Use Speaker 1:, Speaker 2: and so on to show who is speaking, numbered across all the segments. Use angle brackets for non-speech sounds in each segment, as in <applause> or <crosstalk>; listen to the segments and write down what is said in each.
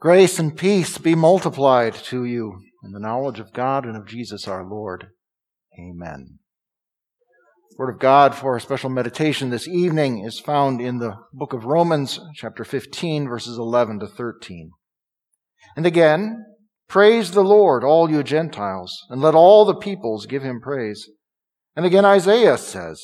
Speaker 1: Grace and peace be multiplied to you in the knowledge of God and of Jesus our Lord. Amen. Word of God for a special meditation this evening is found in the book of Romans, chapter 15, verses 11 to 13. And again, praise the Lord, all you Gentiles, and let all the peoples give him praise. And again, Isaiah says,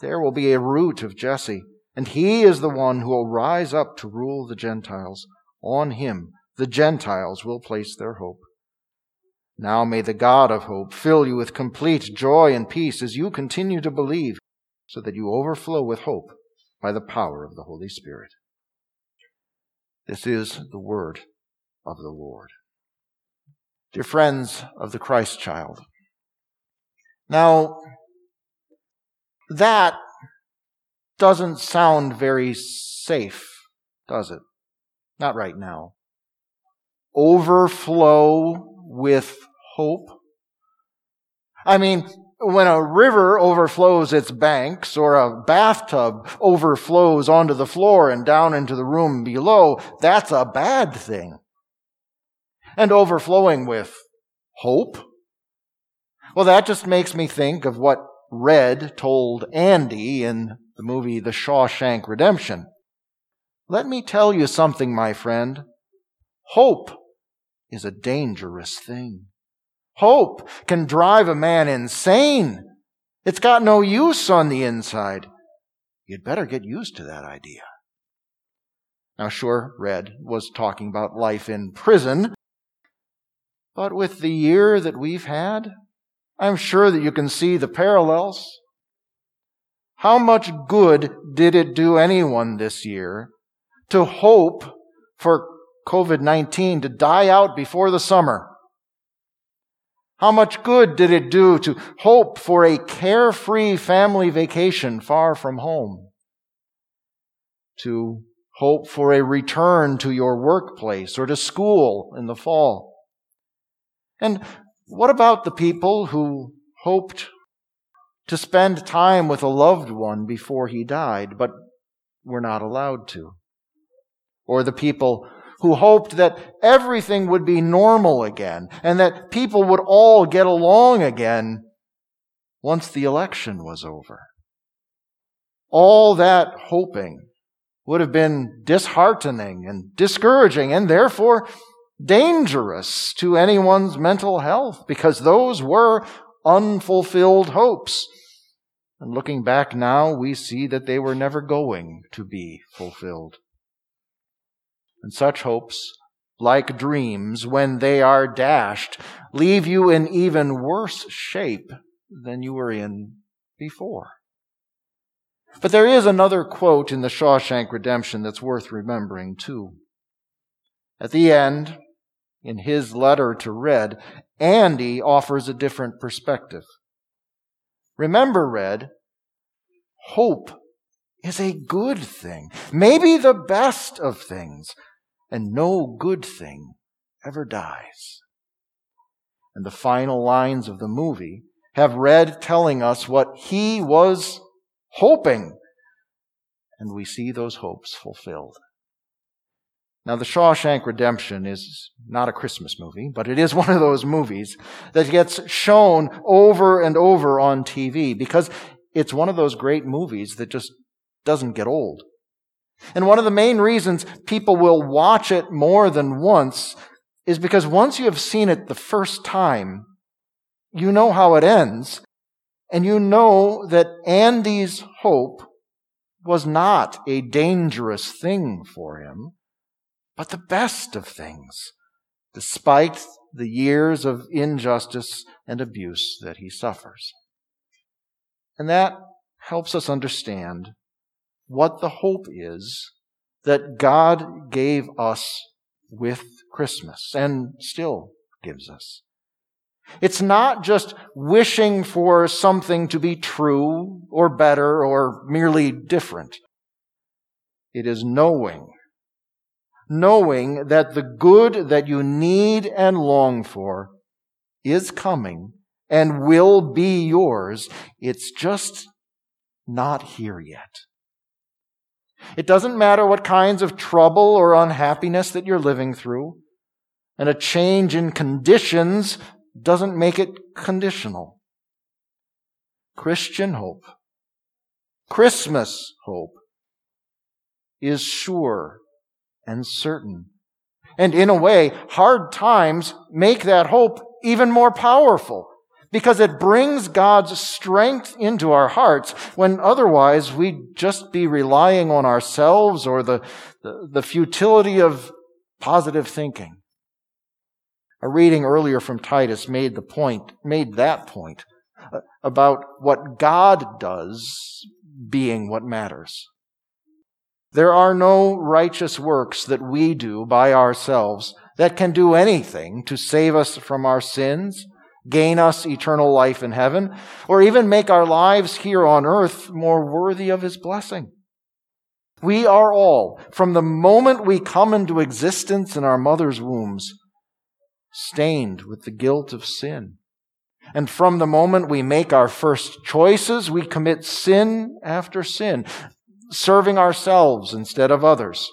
Speaker 1: there will be a root of Jesse, and he is the one who will rise up to rule the Gentiles. On him the Gentiles will place their hope. Now may the God of hope fill you with complete joy and peace as you continue to believe, so that you overflow with hope by the power of the Holy Spirit. This is the word of the Lord. Dear friends of the Christ child, now that doesn't sound very safe, does it? Not right now. Overflow with hope. I mean, when a river overflows its banks or a bathtub overflows onto the floor and down into the room below, that's a bad thing. And overflowing with hope, well, that just makes me think of what Red told Andy in the movie The Shawshank Redemption. Let me tell you something, my friend. Hope is a dangerous thing. Hope can drive a man insane. It's got no use on the inside. You'd better get used to that idea. Now, sure, Red was talking about life in prison, but with the year that we've had, I'm sure that you can see the parallels. How much good did it do anyone this year to hope for COVID 19 to die out before the summer? How much good did it do to hope for a carefree family vacation far from home? To hope for a return to your workplace or to school in the fall? And what about the people who hoped to spend time with a loved one before he died, but were not allowed to? Or the people who hoped that everything would be normal again and that people would all get along again once the election was over. All that hoping would have been disheartening and discouraging and therefore dangerous to anyone's mental health because those were unfulfilled hopes. And looking back now, we see that they were never going to be fulfilled. And such hopes, like dreams, when they are dashed, leave you in even worse shape than you were in before. But there is another quote in the Shawshank Redemption that's worth remembering too. At the end, in his letter to Red, Andy offers a different perspective. Remember, Red, hope is a good thing, maybe the best of things and no good thing ever dies. And the final lines of the movie have Red telling us what he was hoping, and we see those hopes fulfilled. Now, The Shawshank Redemption is not a Christmas movie, but it is <laughs> one of those movies that gets shown over and over on TV because it's one of those great movies that just doesn't get old. And one of the main reasons people will watch it more than once is because once you have seen it the first time, you know how it ends, and you know that Andy's hope was not a dangerous thing for him, but the best of things, despite the years of injustice and abuse that he suffers. And that helps us understand what the hope is that God gave us with Christmas and still gives us. It's not just wishing for something to be true or better or merely different. It is knowing, knowing that the good that you need and long for is coming and will be yours. It's just not here yet. It doesn't matter what kinds of trouble or unhappiness that you're living through. And a change in conditions doesn't make it conditional. Christian hope, Christmas hope, is sure and certain. And in a way, hard times make that hope even more powerful because it brings God's strength into our hearts when otherwise we'd just be relying on ourselves or the, the, the futility of positive thinking. A reading earlier from Titus made the point, made that point about what God does being what matters. There are no righteous works that we do by ourselves that can do anything to save us from our sins, gain us eternal life in heaven, or even make our lives here on earth more worthy of His blessing. We are all, from the moment we come into existence in our mother's wombs, stained with the guilt of sin. And from the moment we make our first choices, we commit sin after sin, serving ourselves instead of others,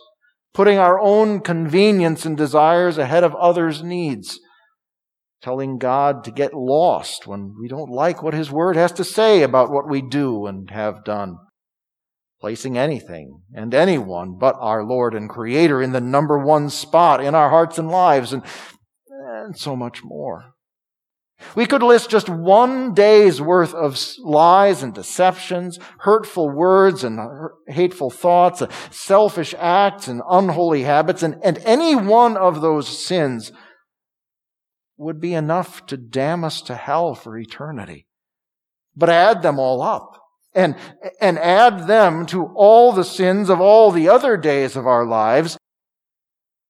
Speaker 1: putting our own convenience and desires ahead of others' needs, telling God to get lost when we don't like what His Word has to say about what we do and have done, placing anything and anyone but our Lord and Creator in the number one spot in our hearts and lives, and, and so much more. We could list just one day's worth of lies and deceptions, hurtful words and hateful thoughts, selfish acts and unholy habits, and, and any one of those sins would be enough to damn us to hell for eternity. But add them all up and, and add them to all the sins of all the other days of our lives,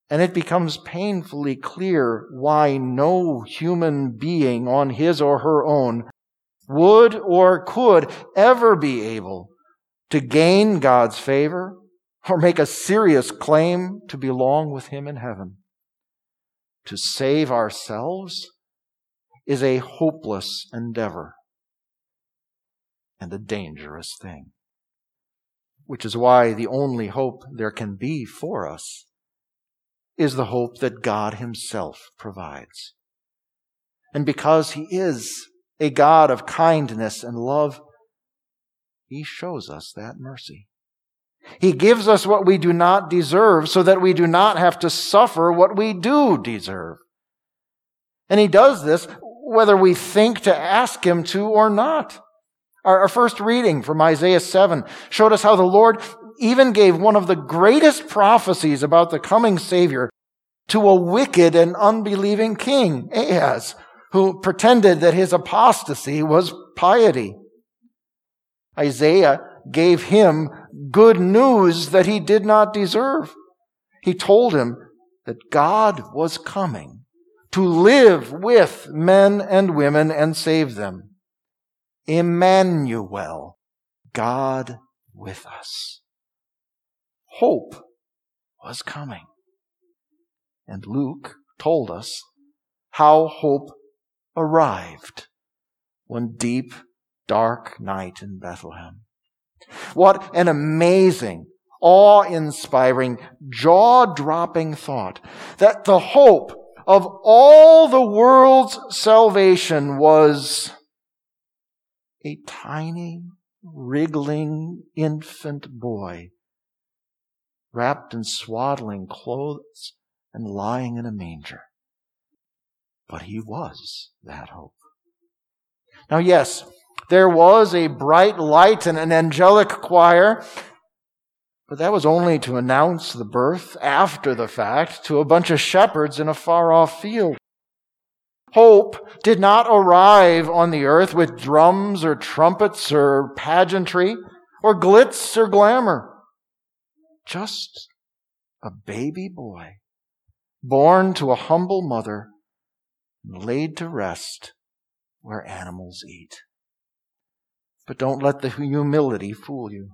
Speaker 1: and it becomes painfully clear why no human being on his or her own would or could ever be able to gain God's favor or make a serious claim to belong with Him in heaven. To save ourselves is a hopeless endeavor and a dangerous thing, which is why the only hope there can be for us is the hope that God Himself provides. And because He is a God of kindness and love, He shows us that mercy. He gives us what we do not deserve so that we do not have to suffer what we do deserve. And He does this whether we think to ask Him to or not. Our, first reading from Isaiah 7 showed us how the Lord even gave one of the greatest prophecies about the coming Savior to a wicked and unbelieving king, Ahaz, who pretended that his apostasy was piety. Isaiah gave him good news that he did not deserve. He told him that God was coming to live with men and women and save them. Emmanuel, God with us. Hope was coming. And Luke told us how hope arrived one deep, dark night in Bethlehem. What an amazing, awe inspiring, jaw dropping thought that the hope of all the world's salvation was a tiny, wriggling infant boy wrapped in swaddling clothes and lying in a manger. But he was that hope. Now, yes, there was a bright light and an angelic choir, but that was only to announce the birth after the fact to a bunch of shepherds in a far off field. Hope did not arrive on the earth with drums or trumpets or pageantry or glitz or glamour. Just a baby boy born to a humble mother and laid to rest where animals eat. But don't let the humility fool you.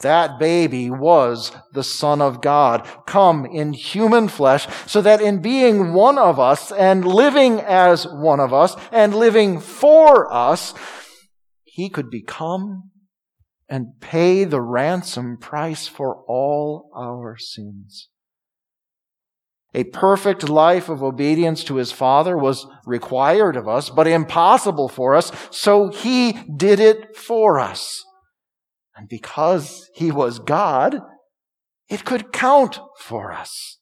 Speaker 1: That baby was the Son of God, come in human flesh, so that in being one of us and living as one of us and living for us, he could become and pay the ransom price for all our sins. A perfect life of obedience to his Father was required of us, but impossible for us, so he did it for us. And because he was God, it could count for us.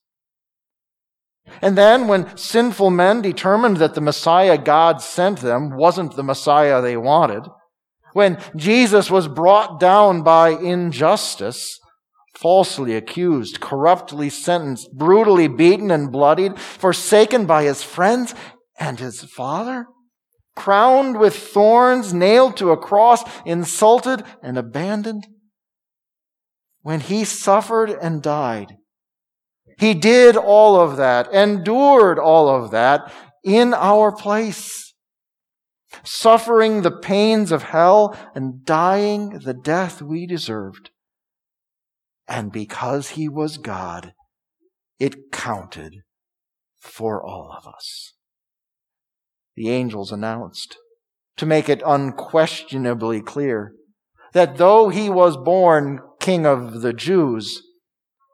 Speaker 1: And then when sinful men determined that the Messiah God sent them wasn't the Messiah they wanted, when Jesus was brought down by injustice, falsely accused, corruptly sentenced, brutally beaten and bloodied, forsaken by his friends and his father, crowned with thorns, nailed to a cross, insulted and abandoned. When he suffered and died, he did all of that, endured all of that in our place, suffering the pains of hell and dying the death we deserved. And because he was God, it counted for all of us. The angels announced, to make it unquestionably clear, that though he was born king of the Jews,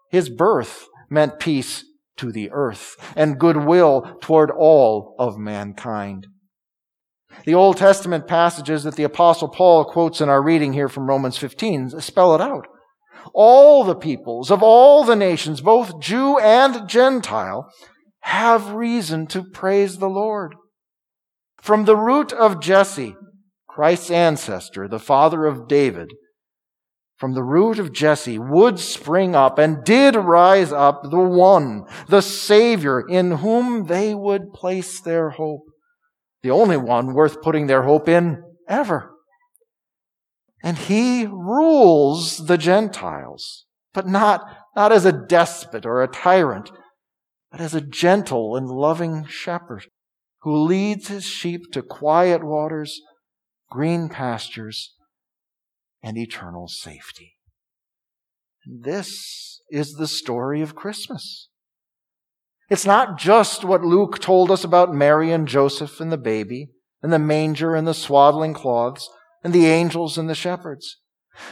Speaker 1: his birth meant peace to the earth and goodwill toward all of mankind. The Old Testament passages that the apostle Paul quotes in our reading here from Romans 15 spell it out all the peoples of all the nations, both Jew and Gentile, have reason to praise the Lord. From the root of Jesse, Christ's ancestor, the father of David, from the root of Jesse would spring up and did rise up the one, the Savior, in whom they would place their hope. The only one worth putting their hope in ever. And he rules the Gentiles, but not, not as a despot or a tyrant, but as a gentle and loving shepherd who leads his sheep to quiet waters, green pastures, and eternal safety. This is the story of Christmas. It's not just what Luke told us about Mary and Joseph and the baby, and the manger and the swaddling cloths and the angels and the shepherds.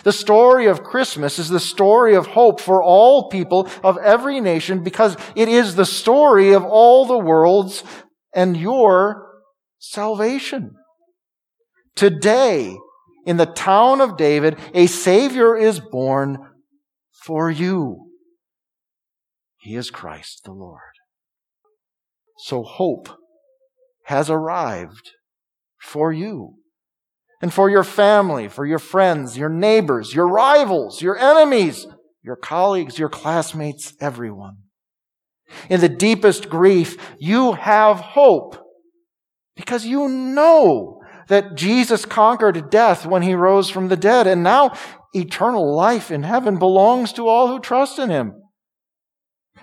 Speaker 1: The story of Christmas is the story of hope for all people of every nation because it is the story of all the worlds and your salvation. Today, in the town of David, a Savior is born for you. He is Christ the Lord. So hope has arrived for you and for your family, for your friends, your neighbors, your rivals, your enemies, your colleagues, your classmates, everyone. In the deepest grief, you have hope because you know that Jesus conquered death when he rose from the dead, and now eternal life in heaven belongs to all who trust in him.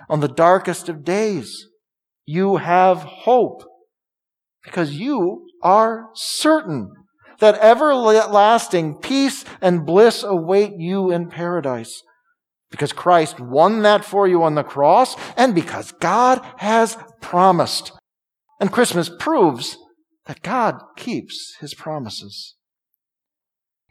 Speaker 1: On the darkest of days, you have hope because you are certain that everlasting peace and bliss await you in paradise. Because Christ won that for you on the cross and because God has promised. And Christmas proves that God keeps his promises.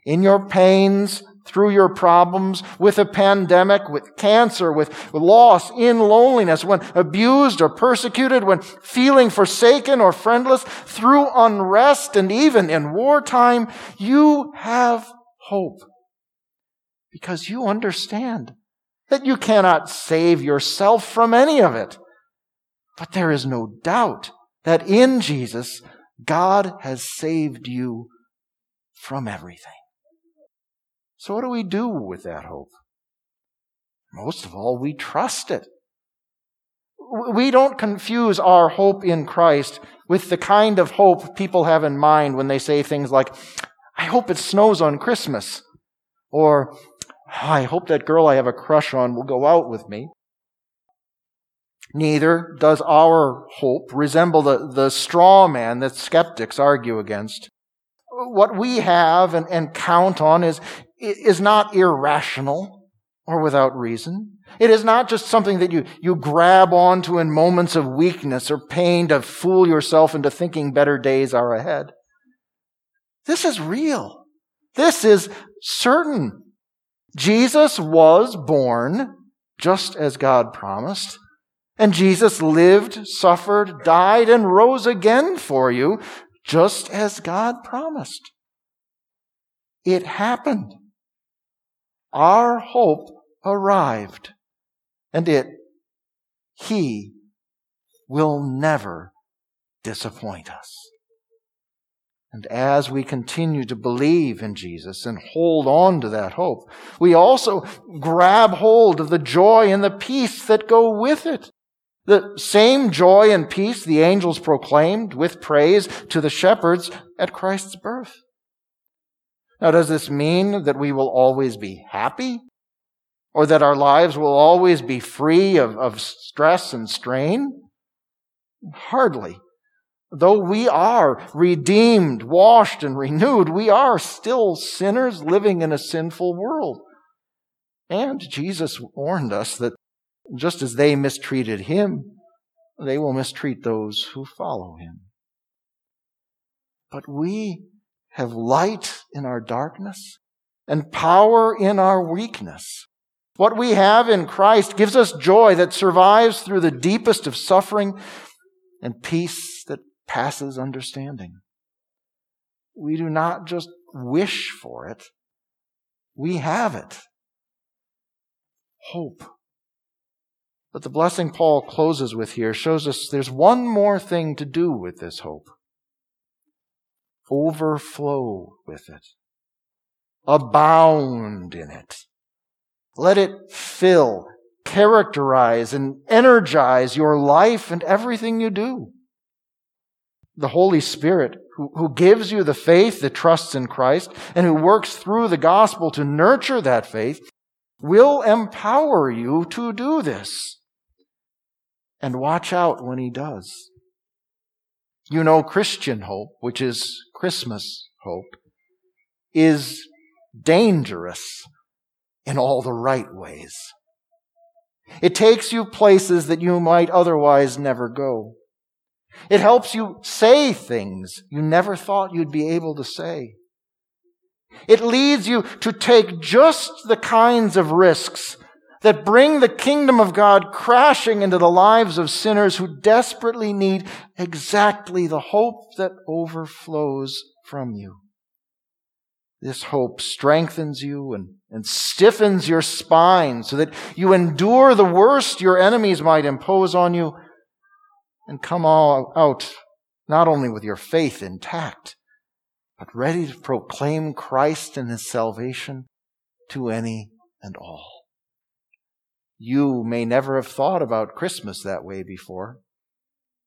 Speaker 1: In your pains, through your problems, with a pandemic, with cancer, with loss, in loneliness, when abused or persecuted, when feeling forsaken or friendless, through unrest and even in wartime, you have hope. Because you understand that you cannot save yourself from any of it. But there is no doubt that in Jesus, God has saved you from everything. So what do we do with that hope? Most of all, we trust it. We don't confuse our hope in Christ with the kind of hope people have in mind when they say things like, I hope it snows on Christmas. Or, I hope that girl I have a crush on will go out with me. Neither does our hope resemble the, the straw man that skeptics argue against. What we have and, and count on is, is not irrational or without reason. It is not just something that you, you grab onto in moments of weakness or pain to fool yourself into thinking better days are ahead. This is real. This is certain. Jesus was born just as God promised. And Jesus lived, suffered, died, and rose again for you, just as God promised. It happened. Our hope arrived. And it, He, will never disappoint us. And as we continue to believe in Jesus and hold on to that hope, we also grab hold of the joy and the peace that go with it. The same joy and peace the angels proclaimed with praise to the shepherds at Christ's birth. Now, does this mean that we will always be happy? Or that our lives will always be free of, of stress and strain? Hardly. Though we are redeemed, washed, and renewed, we are still sinners living in a sinful world. And Jesus warned us that just as they mistreated him, they will mistreat those who follow him. But we have light in our darkness and power in our weakness. What we have in Christ gives us joy that survives through the deepest of suffering and peace that passes understanding. We do not just wish for it, we have it. Hope. But the blessing Paul closes with here shows us there's one more thing to do with this hope overflow with it, abound in it. Let it fill, characterize, and energize your life and everything you do the Holy Spirit who, who gives you the faith that trusts in Christ and who works through the gospel to nurture that faith will empower you to do this. And watch out when he does. You know, Christian hope, which is Christmas hope, is dangerous in all the right ways. It takes you places that you might otherwise never go. It helps you say things you never thought you'd be able to say. It leads you to take just the kinds of risks that bring the kingdom of God crashing into the lives of sinners who desperately need exactly the hope that overflows from you. This hope strengthens you and, and stiffens your spine so that you endure the worst your enemies might impose on you and come all out not only with your faith intact, but ready to proclaim Christ and his salvation to any and all. You may never have thought about Christmas that way before,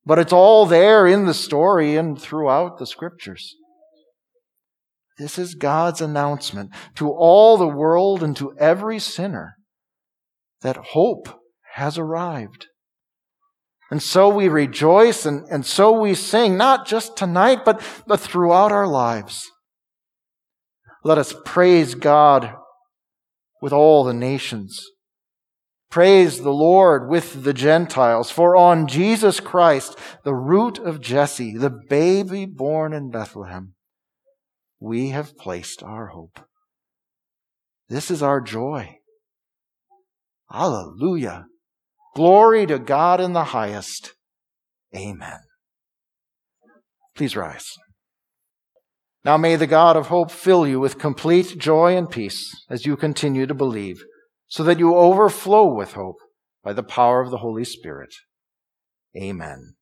Speaker 1: but it's all there in the story and throughout the scriptures. This is God's announcement to all the world and to every sinner that hope has arrived. And so we rejoice and, and so we sing, not just tonight, but, but throughout our lives. Let us praise God with all the nations. Praise the Lord with the Gentiles, for on Jesus Christ, the root of Jesse, the baby born in Bethlehem, we have placed our hope. This is our joy. Hallelujah. Glory to God in the highest. Amen. Please rise. Now may the God of hope fill you with complete joy and peace as you continue to believe, so that you overflow with hope by the power of the Holy Spirit. Amen.